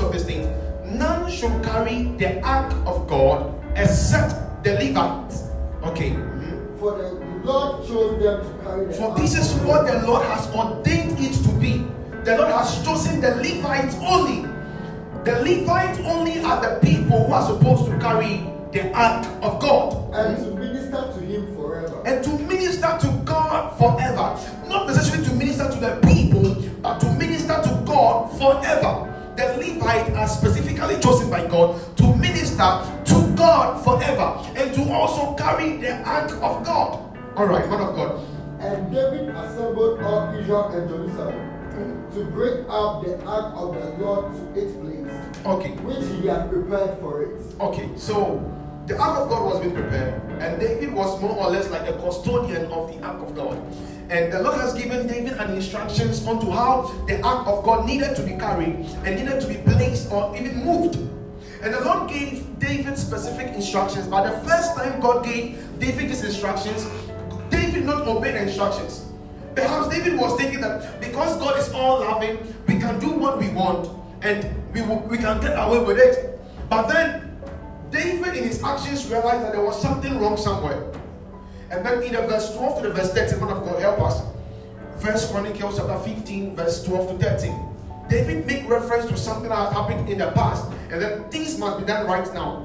of these things, none should carry the ark of God except the Levites. Okay. For the Lord chose them to carry the For this is what the Lord has ordained it to be. The Lord has chosen the Levites only. The Levites only are the people who are supposed to carry the ark of God and God to minister to God forever and to also carry the ark of God. All right, man of God. And David assembled all Israel and Jerusalem to bring up the ark of the Lord to its place, Okay. which he had prepared for it. Okay, so the ark of God was being prepared, and David was more or less like a custodian of the ark of God. And the Lord has given David an instructions onto how the ark of God needed to be carried and needed to be placed or even moved. And the Lord gave David specific instructions. But the first time God gave David these instructions, David not obeyed the instructions. Perhaps David was thinking that because God is all loving, we can do what we want and we, will, we can get away with it. But then David, in his actions, realized that there was something wrong somewhere. And then in the verse 12 to the verse 13, man of God, help us. First Chronicles chapter 15, verse 12 to 13. David make reference to something that happened in the past, and then things must be done right now.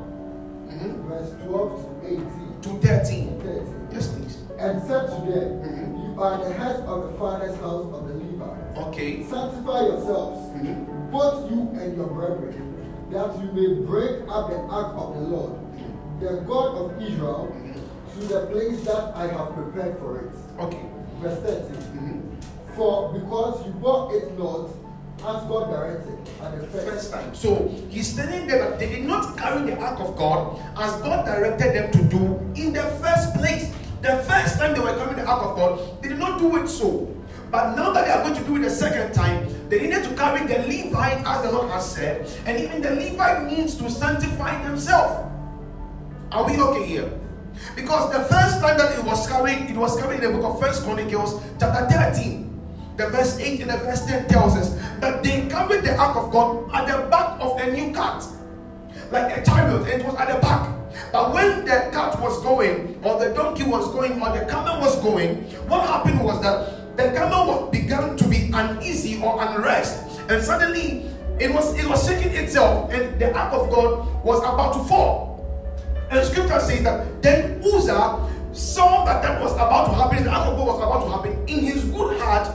Mhm. Verse 12 to 18. To 13. 13. Yes, please. And said to them, Mhm. You are the heads of the father's house of the Levites. Okay. Sanctify yourselves, Mhm. both you and your brethren, that you may break up the ark of the Lord, the God of Israel, to the place that I have prepared for it. Okay. Verse 13. Mhm. For because you brought it not as God directed at the first, First time. So he's telling them that they did not carry the ark of God as God directed them to do in the first place. The first time they were carrying the ark of God, they did not do it so. But now that they are going to do it the second time, they needed to carry the Levite as the Lord has said, and even the Levite needs to sanctify themselves. Are we okay here? Because the first time that it was carried, it was carried in the book of First Chronicles, chapter 13. The verse 8 and the verse 10 tells us that they carried the ark of God at the back of a new cart, like a chariot, and it was at the back. But when the cart was going, or the donkey was going, or the camel was going, what happened was that the camel began to be uneasy or unrest, and suddenly it was it was shaking itself, and the ark of God was about to fall. And scripture says that then Uzzah saw that that was about to happen, the ark of God was about to happen. In his good heart,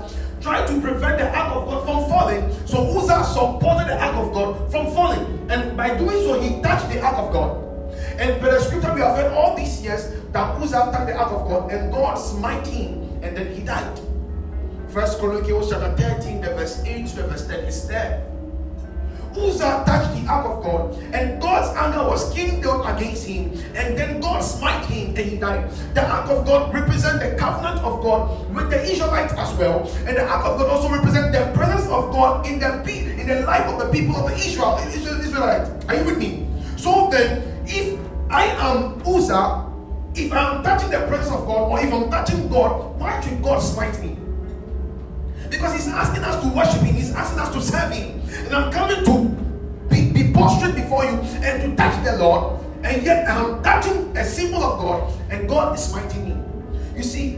tried to prevent the ark of God from falling. So Uzzah supported the ark of God from falling. And by doing so, he touched the ark of God. And by the scripture we have heard all these years that Uzzah touched the ark of God and God smite him and then he died. First Chronicles chapter 13, the verse 8 to the verse 10 is there. Uzzah touched the ark of God, and God's anger was kindled against him, and then God smite him, and he died. The ark of God represents the covenant of God with the Israelites as well, and the ark of God also represents the presence of God in the in the life of the people of the Israel Israel- Israelites. Are you with me? So then, if I am Uzzah, if I'm touching the presence of God, or if I'm touching God, why should God smite me? Because he's asking us to worship him, he's asking us to serve him. And I'm coming to be, be prostrate before you and to touch the Lord, and yet I'm touching a symbol of God, and God is smiting me. You see,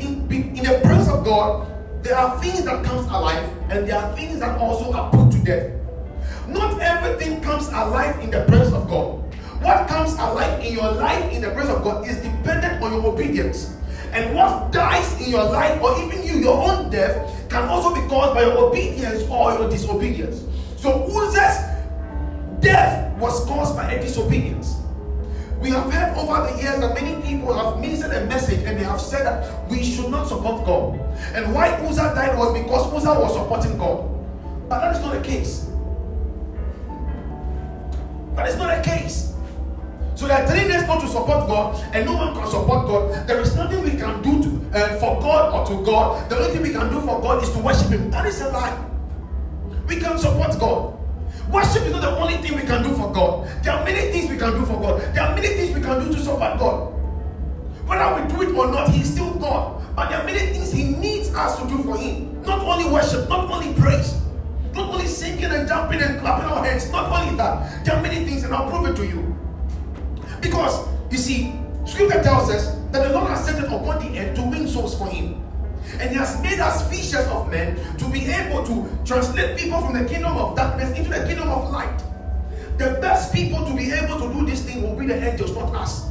in, in the presence of God, there are things that comes alive, and there are things that also are put to death. Not everything comes alive in the presence of God. What comes alive in your life in the presence of God is dependent on your obedience. And what dies in your life, or even you, your own death, can also be caused by your obedience or your disobedience. So Uzzah's death was caused by a disobedience. We have heard over the years that many people have ministered a message and they have said that we should not support God. And why Uzzah died was because Uzzah was supporting God. But that is not the case. That is not the case. So they are telling us not to support God, and no one can support God. There is nothing we can do to, uh, for God or to God. The only thing we can do for God is to worship Him. That is a lie. We can support God. Worship is not the only thing we can do for God. There are many things we can do for God. There are many things we can do to support God. Whether we do it or not, He is still God. But there are many things He needs us to do for Him. Not only worship, not only praise, not only singing and jumping and clapping our hands. Not only that, there are many things, and I'll prove it to you. Because you see, Scripture tells us that the Lord has set it upon the earth to win souls for Him. And He has made us fishers of men to be able to translate people from the kingdom of darkness into the kingdom of light. The best people to be able to do this thing will be the angels, not us.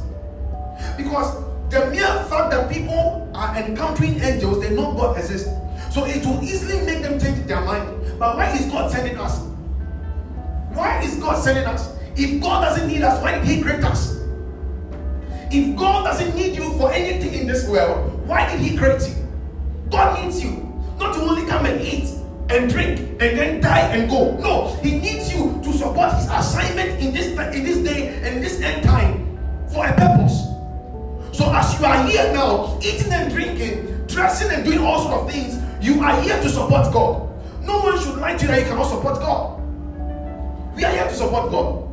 Because the mere fact that people are encountering angels, they know God exists. So it will easily make them change their mind. But why is God sending us? Why is God sending us? If God doesn't need us, why did He create us? If God doesn't need you for anything in this world, why did He create you? God needs you not to only come and eat and drink and then die and go. No, He needs you to support His assignment in this in this day and this end time for a purpose. So as you are here now, eating and drinking, dressing and doing all sorts of things, you are here to support God. No one should lie to you that you cannot support God. We are here to support God.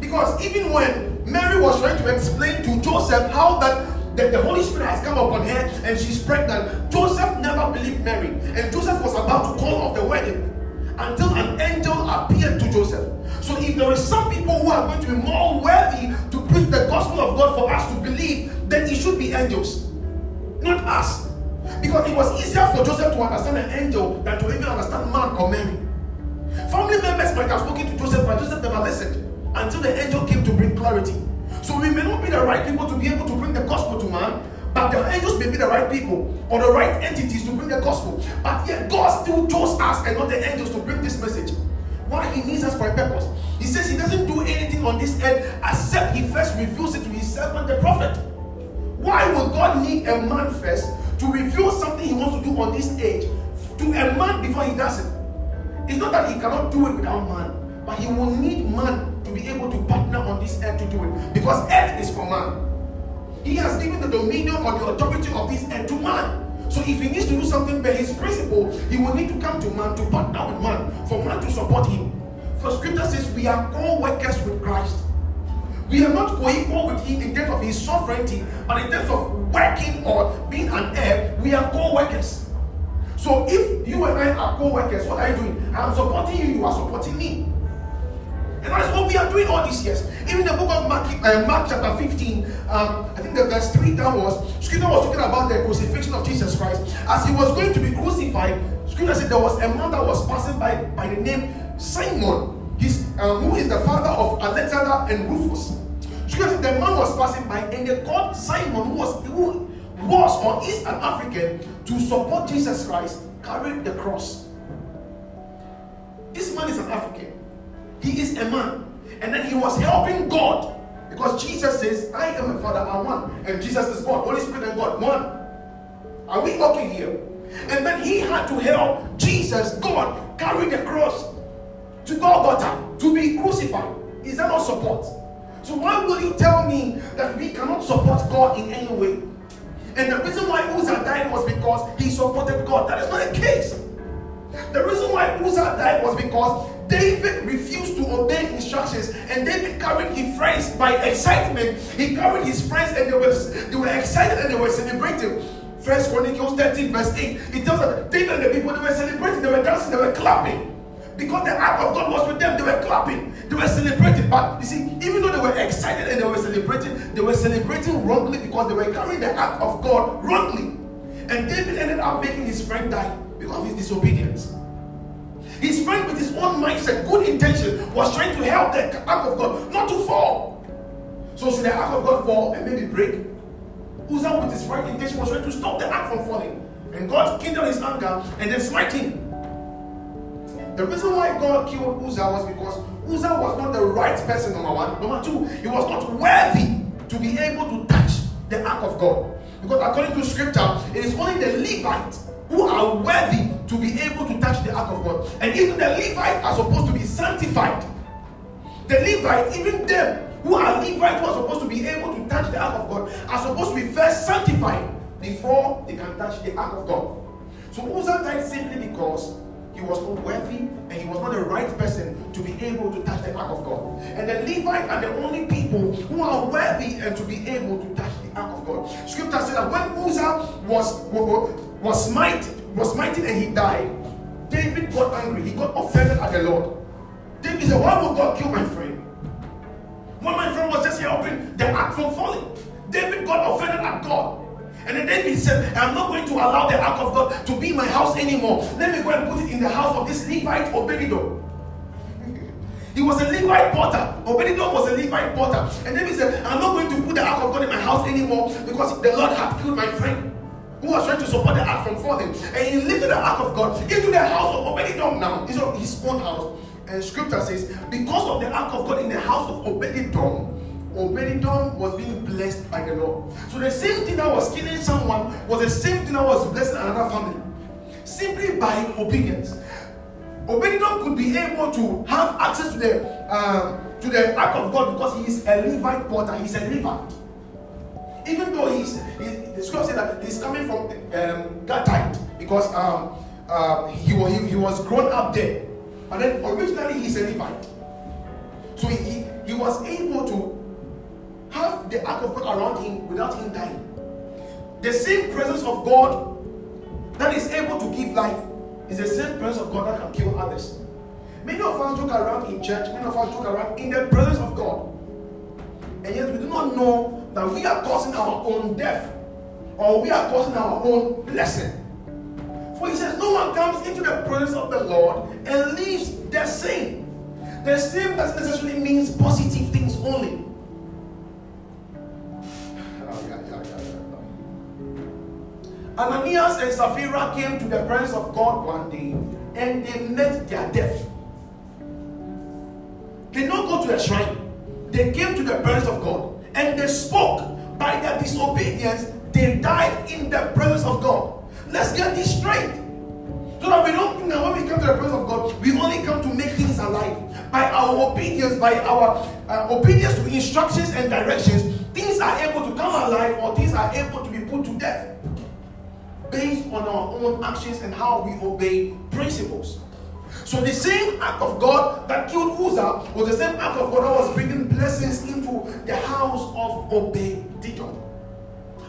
Because even when Mary was trying to explain to Joseph how that the, the Holy Spirit has come upon her and she's pregnant, Joseph never believed Mary. And Joseph was about to call off the wedding until an angel appeared to Joseph. So if there is some people who are going to be more worthy to preach the gospel of God for us to believe, then it should be angels, not us. Because it was easier for Joseph to understand an angel than to even understand man or Mary. Family members might have spoken to Joseph, but Joseph never listened until the angel came to bring clarity. So we may not be the right people to be able to bring the gospel to man, but the angels may be the right people or the right entities to bring the gospel. But yet God still chose us and not the angels to bring this message. Why he needs us for a purpose. He says he doesn't do anything on this earth except he first reveals it to his servant, the prophet. Why would God need a man first to reveal something he wants to do on this age to a man before he does it? It's not that he cannot do it without man, but he will need man be able to partner on this earth to do it because earth is for man. He has given the dominion or the authority of this earth to man. So if he needs to do something by his principle, he will need to come to man to partner with man for man to support him. For scripture says we are co-workers with Christ. We are not co-equal with him in terms of his sovereignty, but in terms of working or being an heir, we are co-workers. So if you and I are co-workers, what are you doing? I'm supporting you, you are supporting me. And that's what we are doing all these years. Even the book of Mark, uh, Mark chapter 15, um, I think the verse 3 downwards, scripture was talking about the crucifixion of Jesus Christ. As he was going to be crucified, scripture said there was a man that was passing by by the name Simon, his, uh, who is the father of Alexander and Rufus. Scripture said the man was passing by and they called Simon, who was, who was or is an African, to support Jesus Christ, carried the cross. This man is an African. He is a man. And then he was helping God. Because Jesus says, I am a father, I'm one. And Jesus is God. Holy Spirit and God, one. Are we okay here? And then he had to help Jesus, God, carry the cross to Golgotha to be crucified. Is that not support? So why will you tell me that we cannot support God in any way? And the reason why Uzzah died was because he supported God. That is not the case. The reason why Uzzah died was because David refused to obey instructions, and David carried his friends by excitement. He carried his friends, and they were they were excited and they were celebrating. First Chronicles 13, verse 8. It tells us David and the people they were celebrating, they were dancing, they were clapping. Because the ark of God was with them, they were clapping, they were celebrating. But you see, even though they were excited and they were celebrating, they were celebrating wrongly because they were carrying the ark of God wrongly. And David ended up making his friend die because of his disobedience. His friend, with his own mindset, good intention, was trying to help the ark of God not to fall. So, should the ark of God fall and maybe break? Uzzah, with his right intention, was trying to stop the ark from falling. And God kindled his anger and then smite him. The reason why God killed Uzzah was because Uzzah was not the right person, number one. Number two, he was not worthy to be able to touch the ark of God. Because according to scripture, it is only the Levites who are worthy to be able to touch the ark of God. And even the Levites are supposed to be sanctified. The Levites, even them who are Levites who are supposed to be able to touch the ark of God, are supposed to be first sanctified before they can touch the ark of God. So Uzzah died simply because he was not worthy and he was not the right person to be able to touch the ark of God. And the Levites are the only people who are worthy and to be able to touch the ark of God. Scripture says that when Uzzah was was smite was smiting and he died, David got angry. He got offended at the Lord. David said, Why would God kill my friend? When my friend was just helping the ark from falling. David got offended at God. And then David said, I'm not going to allow the ark of God to be in my house anymore. Let me go and put it in the house of this Levite Obededom. He was a Levite porter. Obededom was a Levite porter. And David said, I'm not going to put the ark of God in my house anymore because the Lord had killed my friend who was trying to support the ark from falling. And he lifted the ark of God into the house of Obededom now. It's his own house. And scripture says, because of the ark of God in the house of Obededom, Obededom was being blessed by the Lord. So the same thing that was killing someone was the same thing that was blessing another family. Simply by obedience. Obededom could be able to have access to the um, to the ark of God because he is a Levite porter. He's a Levite. Even though he's he, the scripture says that he's coming from um, Gathite because um, uh, he, was, he, he was grown up there. But then originally he's a Levite. So he, he, he was able to have the ark of God around him without him dying. The same presence of God that is able to give life is the same presence of God that can kill others. Many of us look around in church, many of us look around in the presence of God. And yet we do not know that we are causing our own death or we are causing our own blessing. For he says, No one comes into the presence of the Lord and leaves the same. The same doesn't necessarily means positive things only. Ananias and Sapphira came to the presence of God one day and they met their death. They did not go to the shrine, they came to the presence of God and they spoke. By their disobedience, they died in the presence of God. Let's get this straight. So that we don't think that when we come to the presence of God, we only come to make things alive. By our obedience, by our uh, obedience to instructions and directions, things are able to come alive or things are able to be put to death based on our own actions and how we obey principles. So the same act of God that killed Uzzah was the same act of God that was bringing blessings into the house of Obed-Edom.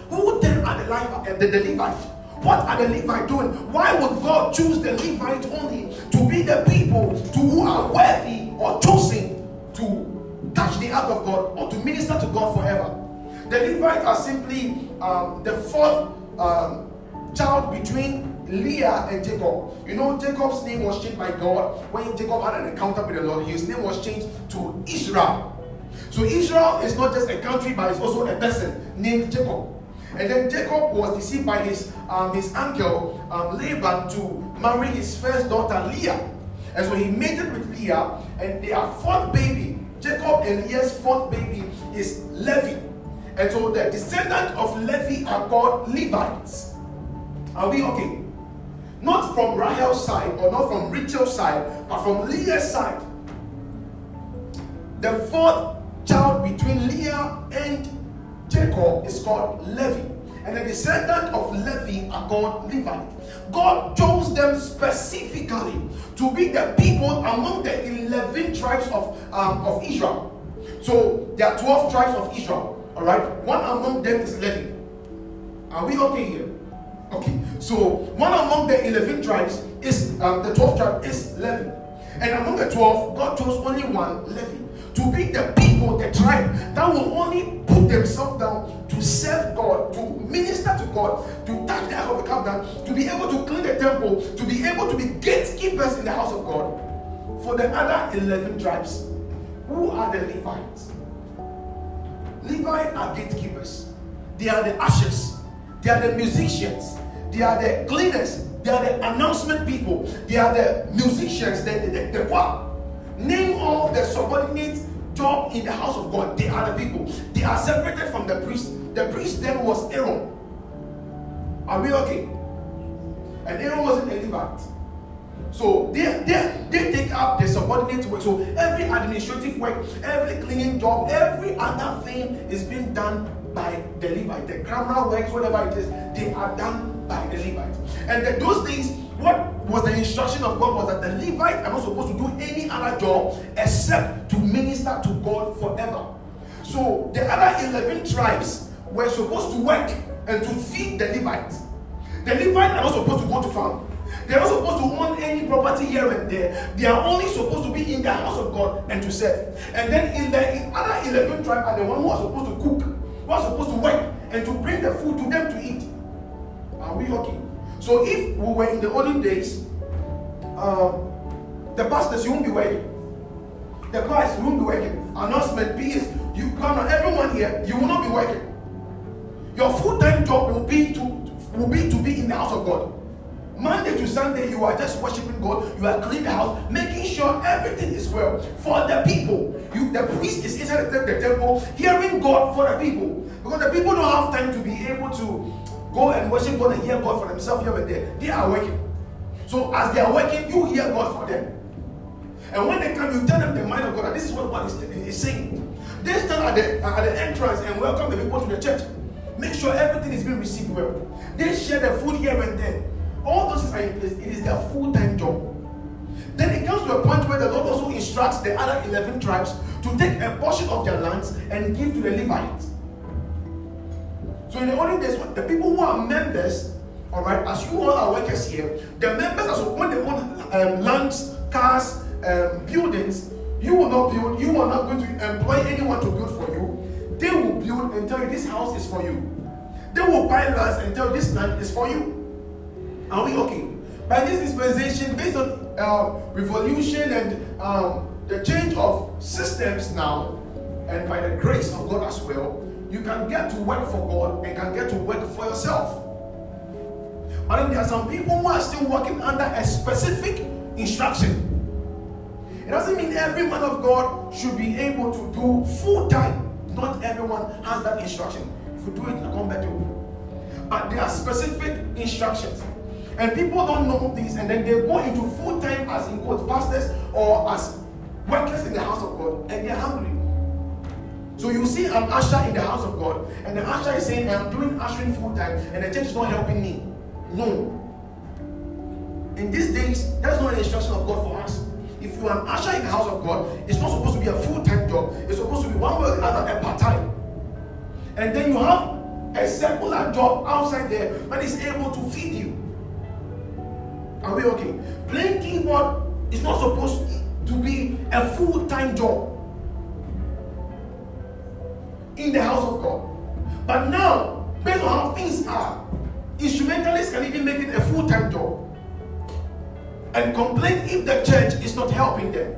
Who then are the, Levite, the, the Levite? What are the Levite doing? Why would God choose the Levite only to be the people to who are worthy or chosen to touch the ark of God or to minister to God forever? The Levites are simply um, the fourth um, child between Leah and Jacob. You know, Jacob's name was changed by God when Jacob had an encounter with the Lord. His name was changed to Israel. So Israel is not just a country, but it's also a person named Jacob. And then Jacob was deceived by his um, his uncle um, Laban to marry his first daughter Leah. And so he mated with Leah, and their fourth baby, Jacob and Leah's fourth baby, is Levi. And so the descendant of Levi are called Levites. Are we okay? Not from Rahel's side or not from Rachel's side, but from Leah's side. The fourth child between Leah and Jacob is called Levi. And the descendant of Levi are called Levite. God chose them specifically to be the people among the 11 tribes of, um, of Israel. So there are 12 tribes of Israel. All right. One among them is Levi. Are we okay here? Okay. So one among the 11 tribes is um, the 12th tribe is Levi. And among the 12, God chose only one, Levi, to be the people, the tribe that will only put themselves down to serve God, to minister to God, to touch the ark of the covenant, to be able to clean the temple, to be able to be gatekeepers in the house of God. For the other 11 tribes, who are the Levites? Levites are gatekeepers. They are the ushers. They are the musicians. They are the cleaners. They are the announcement people. They are the musicians, the, the, the, the choir. Name all the subordinate job in the house of God. They are the people. They are separated from the priest. The priest then was Aaron. Are we okay? And Aaron wasn't a Levite. So they, they, they take up the subordinate work. So every administrative work, every cleaning job, every other thing is being done by the Levite. The criminal works, whatever it is, they are done by the Levite. And those things, what was the instruction of God was that the Levite are not supposed to do any other job except to minister to God forever. So the other 11 tribes were supposed to work and to feed the Levites. The Levites are not supposed to go to farm. They're not supposed to own any property here and there. They are only supposed to be in the house of God and to serve. And then in the in other 11 tribes are the one who are supposed to cook, who are supposed to work, and to bring the food to them to eat. Are we okay? So if we were in the olden days, um, the pastors you won't be working. The Christ you won't be working. Announcement is you come on everyone here, you will not be working. Your full-time job will be to will be to be in the house of God. Monday to Sunday, you are just worshiping God. You are cleaning the house, making sure everything is well for the people. You, the priest is inside the temple, hearing God for the people, because the people don't have time to be able to go and worship God and hear God for themselves here and there. They are working. So as they are working, you hear God for them. And when they come, you tell them the mind of God. And this is what God is, is saying. They stand at the, at the entrance and welcome the people to the church. Make sure everything is being received well. They share the food here and there. All those things are in place. It is their full-time job. Then it comes to a point where the Lord also instructs the other 11 tribes to take a portion of their lands and give to the Levites. So in the olden days, the people who are members, all right, as you all are workers here, the members are so when they own um, lands, cars, um, buildings, you will not build, you are not going to employ anyone to build for you. They will build and tell you this house is for you. They will buy lands and tell you this land is for you. Are we okay? By this dispensation, based on uh, revolution and um, the change of systems now, and by the grace of God as well, you can get to work for God and can get to work for yourself. But then there are some people who are still working under a specific instruction. It doesn't mean every man of God should be able to do full time. Not everyone has that instruction. If you do it, I'll come back to you. But there are specific instructions. And people don't know these, and then they go into full time as in quote pastors or as workers in the house of God, and they're hungry. So you see an usher in the house of God, and the usher is saying, I'm doing ushering full time, and the church is not helping me. No. In these days, that's not an instruction of God for us. If you are an usher in the house of God, it's not supposed to be a full-time job. It's supposed to be one way or the other, a part-time. And then you have a secular job outside there that is able to feed you. Are we okay? Playing keyboard is not supposed to be a full-time job in the house of God. But now, based on how things are, instrumentalists can even make it a full-time job and complain if the church is not helping them.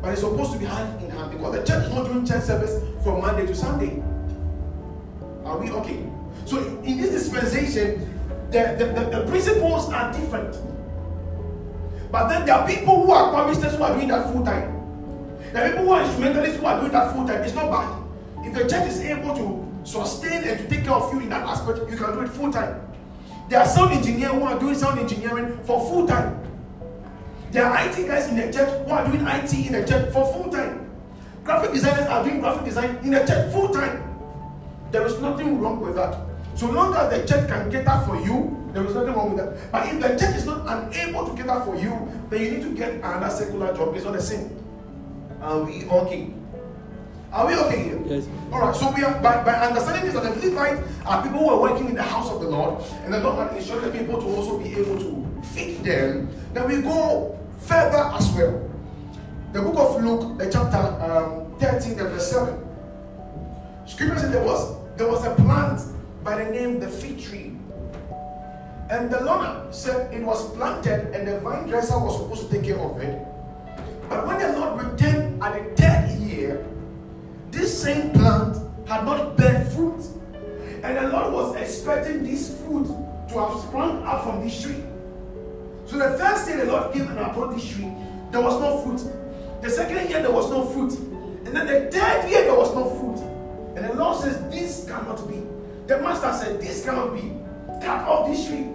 But it's supposed to be hand in hand because the church is not doing church service from Monday to Sunday. Are we okay? So in this dispensation, the, the, the, the principles are different. But then there are people who are choristers who are doing that full time. Are people who are instrumentalists who are doing that full time. It's not bad. If the church is able to sustain and to take care of you in that aspect, you can do it full time. There are sound engineers who are doing sound engineering for full time. There are IT guys in the church who are doing IT in the church for full time. Graphic designers are doing graphic design in the church full time. There is nothing wrong with that. So long as the church can cater for you, there is nothing wrong with that. But if the church is not unable to cater for you, then you need to get another secular job. It's not the same. Are we okay? Are we okay here? Yes. All right. So we are by, by understanding this that the Levites are people who are working in the house of the Lord, and the Lord had instructed people to also be able to feed them. Then we go further as well. The book of Luke, the chapter um, 13, the verse 7. Scripture said there was there was a plant by the name the fig tree. And the Lord said it was planted and the vine dresser was supposed to take care of it. But when the Lord returned at the third year, this same plant had not bear fruit. And the Lord was expecting this fruit to have sprung up from this tree. So the first year the Lord came and approached this tree, there was no fruit. The second year there was no fruit. And then the third year there was no fruit. And the Lord says, This cannot be. The master said, This cannot be. Cut off this tree.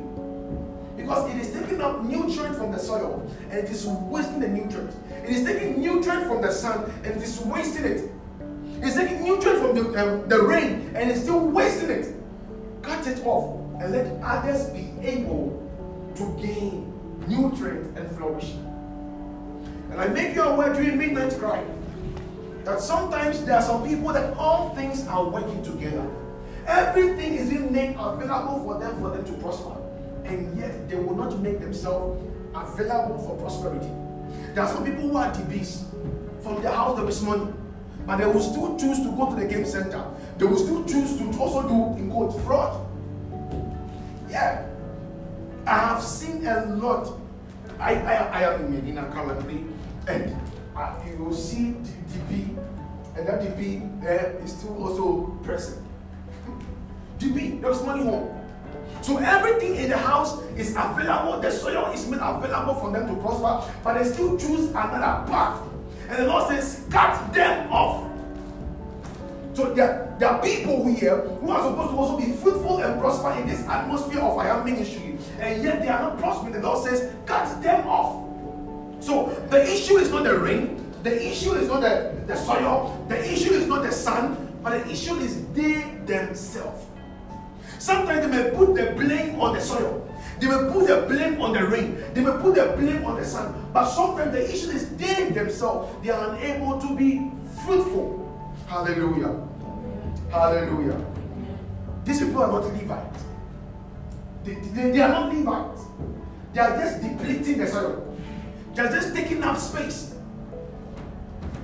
Because it is taking up nutrient from the soil and it is wasting the nutrient. It is taking nutrient from the sun and it is wasting it. It's taking nutrient from the, um, the rain and it's still wasting it. Cut it off and let others be able to gain nutrient and flourish. And I make you aware during midnight cry that sometimes there are some people that all things are working together. Everything is being made available for them for them to prosper. And yet they will not make themselves available for prosperity. There are some people who are DBs. From their house there is money. But they will still choose to go to the game center. They will still choose to also do in quote fraud. Yeah. I have seen a lot. I, I, I am in Medina currently, and uh, you will see the DB, and that DB uh, is still also present. DB, there is money home. So everything in the house is available. The soil is made available for them to prosper, but they still choose another path. And the Lord says, cut them off. So there, are people here who are supposed to also be fruitful and prosper in this atmosphere of am ministry, and yet they are not prospering. The Lord says, cut them off. So the issue is not the rain, the issue is not the, the soil, the issue is not the sun, but the issue is they themselves. Sometimes they may put the blame on the soil. They may put the blame on the rain. They may put the blame on the sun. But sometimes the issue is they themselves. They are unable to be fruitful. Hallelujah. Hallelujah. These people are not Levites. They, they, they are not Levites. They are just depleting the soil. They are just taking up space.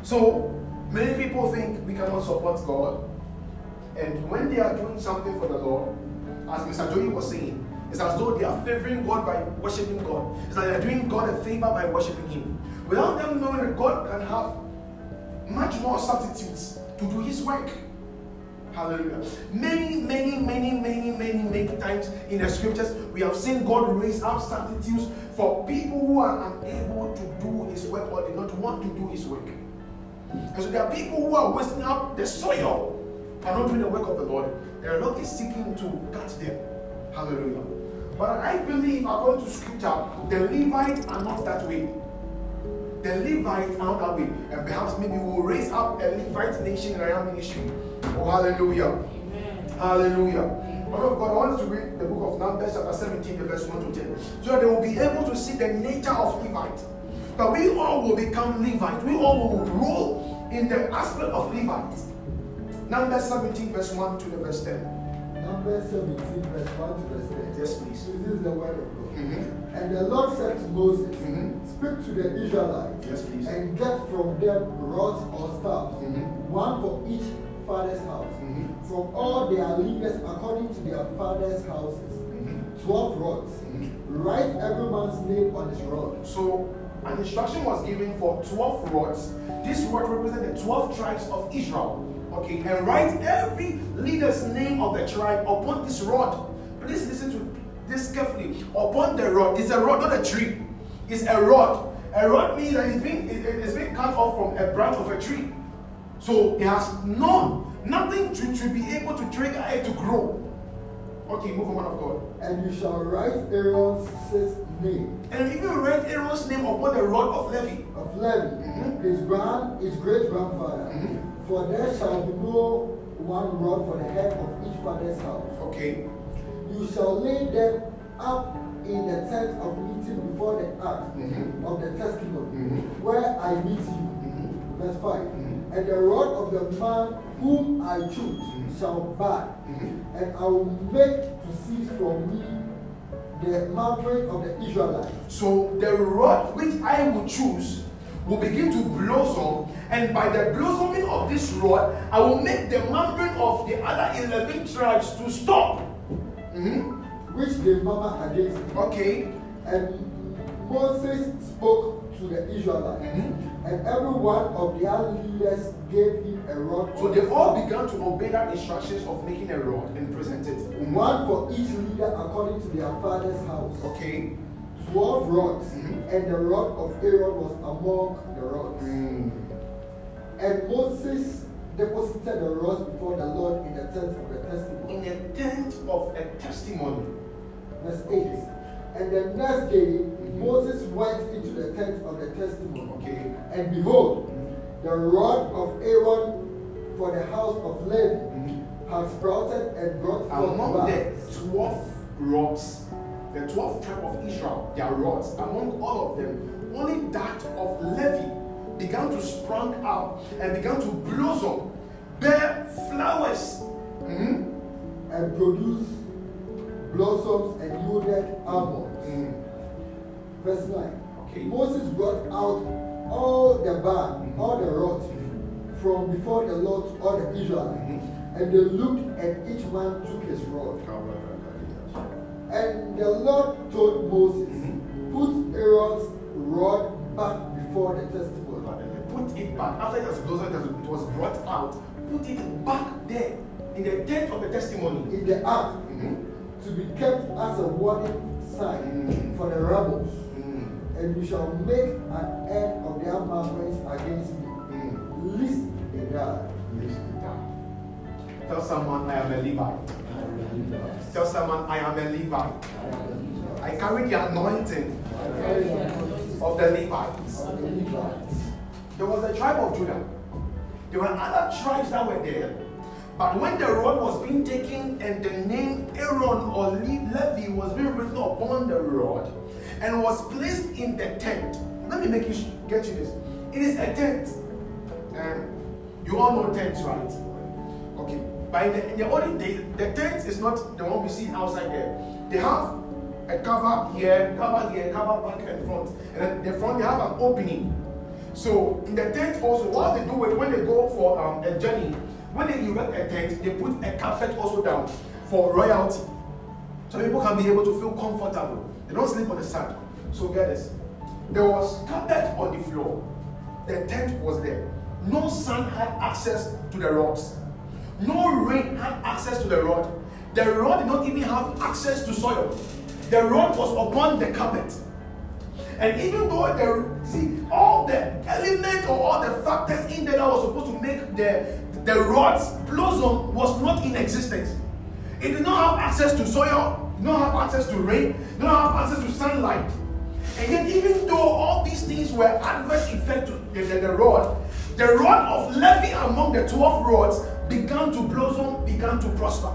So many people think we cannot support God. And when they are doing something for the Lord, as Mr. Joey was saying, it's as though they are favoring God by worshiping God. It's like they're doing God a favor by worshiping Him. Without them knowing that God can have much more substitutes to do His work. Hallelujah. Many, many, many, many, many, many times in the scriptures, we have seen God raise up substitutes for people who are unable to do His work or do not want to do His work. And so there are people who are wasting up the soil and not doing the work of the Lord. The Lord is seeking to cut them. Hallelujah. But I believe, according to scripture, the Levites are not that way. The Levites are not that way. And perhaps maybe we'll raise up a Levite nation in our ministry. Oh, hallelujah. Amen. Hallelujah. Man of God, I want us to read the book of Numbers, chapter 17, the verse 1 to 10. So that they will be able to see the nature of Levite. But we all will become Levite. We all will rule in the aspect of Levite. Numbers 17, verse 1 to the verse 10. Numbers 17, verse 1 to verse 10. Yes, please. This is the word of God. Mhm. And the Lord said to Moses, Mhm. Speak to the Israelites Yes, please. and get from them rods or staffs, Mhm. one for each father's house, Mhm. from all their leaders according to their father's houses. Mhm. Twelve rods. Mhm. Write every man's name on his rod. So an instruction was given for 12 rods. This rod represents the 12 tribes of Israel. Okay, and write every leader's name of the tribe upon this rod. Please listen to this carefully. Upon the rod, it's a rod, not a tree. It's a rod. A rod means that it's it- it's being cut off from a branch of a tree. So it has none, nothing to, to be able to trigger it to grow. Okay, move on, man of God. And you shall write Aaron's name And even write Aaron's name upon the rod of Levi. of Levi, Mhm. his grand, his great grandfather. Mhm. For there shall be no one rod for the head of each father's house. Okay. You shall lay them up in the tent of meeting before the ark Mhm. of the testimony, Mhm. where I meet you. Mhm. Verse 5. Mhm. And the rod of the man whom I choose shall Mhm. and I will make to cease from me the murmuring of the Israelites. So the rod which I will choose will begin to blossom, and by the blossoming of this rod, I will make the murmuring of the other 11 tribes to stop. Mhm. which they murmur against. Okay. And Moses spoke to the Israelites, Mhm. And every one of their leaders gave him a rod. So they all began to obey that instructions of making a rod and present it. One for each leader according to their father's house. Okay. Twelve rods, Mhm. and the rod of Aaron was among the rods. Mm. And Moses deposited the rods before the Lord in the tent of the testimony. In a tent of a testimony. Verse 8. And the next day, Moses went into the tent of the testimony. Okay. And behold, the rod of Aaron for the house of Levi Mhm. had sprouted and brought forth among the 12 rods, the 12 tribe of Israel, their rods, among all of them, only that of Levi began to sprung up and began to blossom, bear flowers. Mhm. and produced blossoms and yielded armor. Mm. Verse 9. Okay. Moses brought out all the band, all the rods from before the Lord to all the Israelites. Mhm. And they looked, and each man took his rod. And the Lord told Moses, Mhm. Put Aaron's rod back before the testimony. Put it back. After it was brought out. Put it back there in the tent of the testimony. in the ark. To be kept as a warning sign Mm. for the rebels. Mm. And you shall make an end of their murmurings against me, Mm. lest they die. Tell someone I am a Levite. Tell someone I am a Levite. I carry the anointing of the Levites. There was a tribe of Judah. There were other tribes that were there. But when the rod was being taken and the name Aaron or Le- Levi was being written upon the rod and was placed in the tent, let me make you get you this. It is a tent. Um, you all know tents, right? Okay. By the, in the olden days, the tent is not the one we see outside there. They have a cover here, cover here, cover back and front. And the front, they have an opening. So in the tent also, what they do is when they go for um, a journey, when they erect a tent, they put a carpet also down for royalty. So people can be able to feel comfortable. They don't sleep on the sand. So get this. There was carpet on the floor. The tent was there. No sun had access to the rods. No rain had access to the rod. The rod did not even have access to soil. The rod was upon the carpet. And even though the see all the elements or all the factors in there that was supposed to make the the rods blossom was not in existence. It did not have access to soil, did not have access to rain, did not have access to sunlight. And yet, even though all these things were adverse effect to the, the, the rod, the rod of Levi among the 12 rods began to blossom, began to prosper.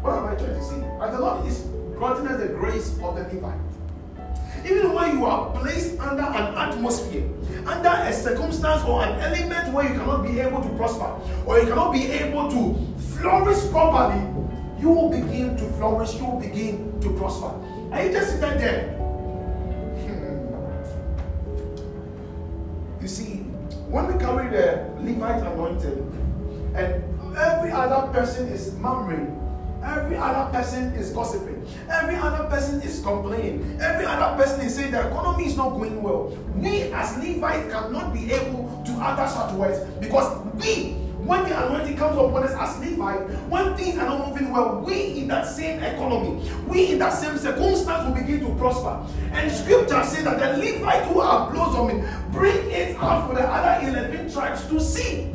What am I trying to say? And the Lord is granting us the grace of the Levite. Even when you are placed under an atmosphere, under a circumstance or an element where you cannot be able to prosper, or you cannot be able to flourish properly, you will begin to flourish, you will begin to prosper. Are you just sitting there? Hmm. You see, when we carry the Levite anointing, and every other person is murmuring, every other person is gossiping, every other person is complaining, every other person is saying the economy is not going well. We as Levites cannot be able to utter such words because we, when the anointing comes upon us as Levite, when things are not moving well, we in that same economy, we in that same circumstance will begin to prosper. And scripture says that the Levites who are blossoming bring it out for the other 11 tribes to see.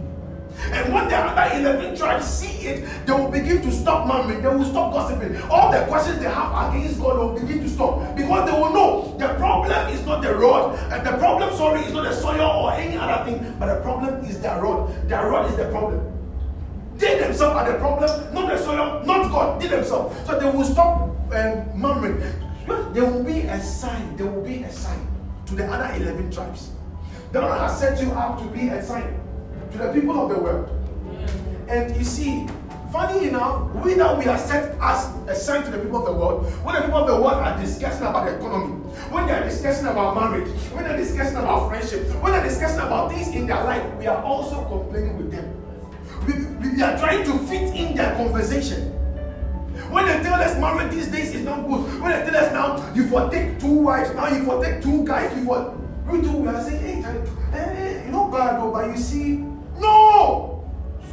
And when the other 11 tribes see it, they will begin to stop murmuring. They will stop gossiping. All the questions they have against God will begin to stop. Because they will know the problem is not the rod. And the problem, sorry, is not the soil or any other thing. But the problem is their rod. Their rod is the problem. They themselves are the problem, not the soil, not God. They themselves. So they will stop um, murmuring. There will be a sign. There will be a sign to the other 11 tribes. The Lord has set you up to be a sign to the people of the world. And you see, funny enough, we that we are set as a sign to the people of the world, when the people of the world are discussing about the economy, when they are discussing about marriage, when they're discussing about friendship, when they're discussing about things in their life, we are also complaining with them. We, we are trying to fit in their conversation. When they tell us marriage these days is not good, when they tell us now you for take two wives, now you for take two guys, you for we do we are saying, hey, hey, eh, eh, you know bad oh, but you see, no!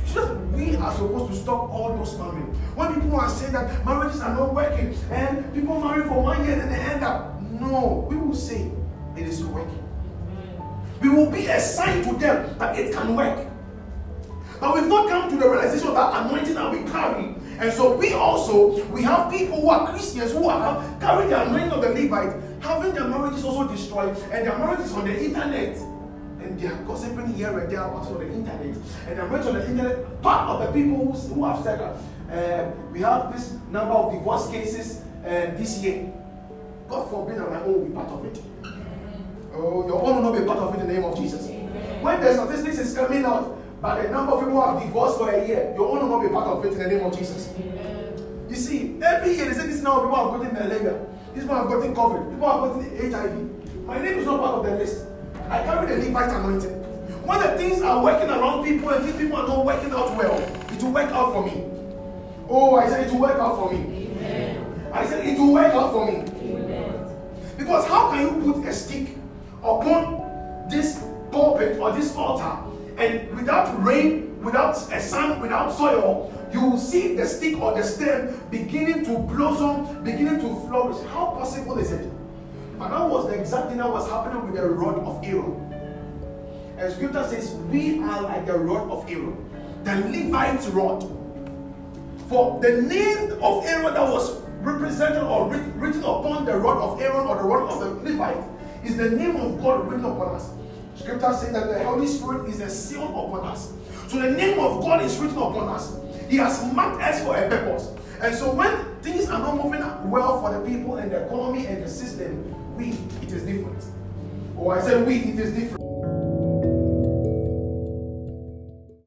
Just we are supposed to stop all those marriage. When people are saying that marriages are not working and people marry for one year and they end up, no, we will say it is working. We will be a sign to them that it can work. But we've not come to the realization of that anointing that we carry. And so we also, we have people who are Christians who are carrying the anointing of the Levite, having their marriages also destroyed, and their marriages on the internet. And they are gossiping here and there about on the internet. And their marriage on the internet, part of the people who, have said that uh, we have this number of divorce cases uh, this year. God forbid that my own will be part of it. Oh, your own will not be part of it in the name of Jesus. When the statistics is coming out, but the number of people who have divorced for a year, your own will not be part of it in the name of Jesus. You see, every year they say this now people have gotten malaria, this people have gotten COVID, people have gotten HIV. My name is not part of the list. I carry the Levite anointing. When the things are working around people and these people are not working out well, it will work out for me. Oh, I said it will work out for me. Amen. I said it will work out for me. Amen. Because how can you put a stick upon this pulpit or this altar and without rain, without a sun, without soil, you will see the stick or the stem beginning to blossom, beginning to flourish. How possible is it? But that was the exact thing that was happening with the rod of Aaron. And scripture says, We are like the rod of Aaron, the Levite's rod. For the name of Aaron that was represented or written upon the rod of Aaron or the rod of the Levite is the name of God written upon us. Scripture says that the Holy Spirit is a seal upon us. So the name of God is written upon us. He has marked us for a purpose. And so when things are not moving well for the people and the economy and the system, we, it is different. Or oh, I said we, it is different.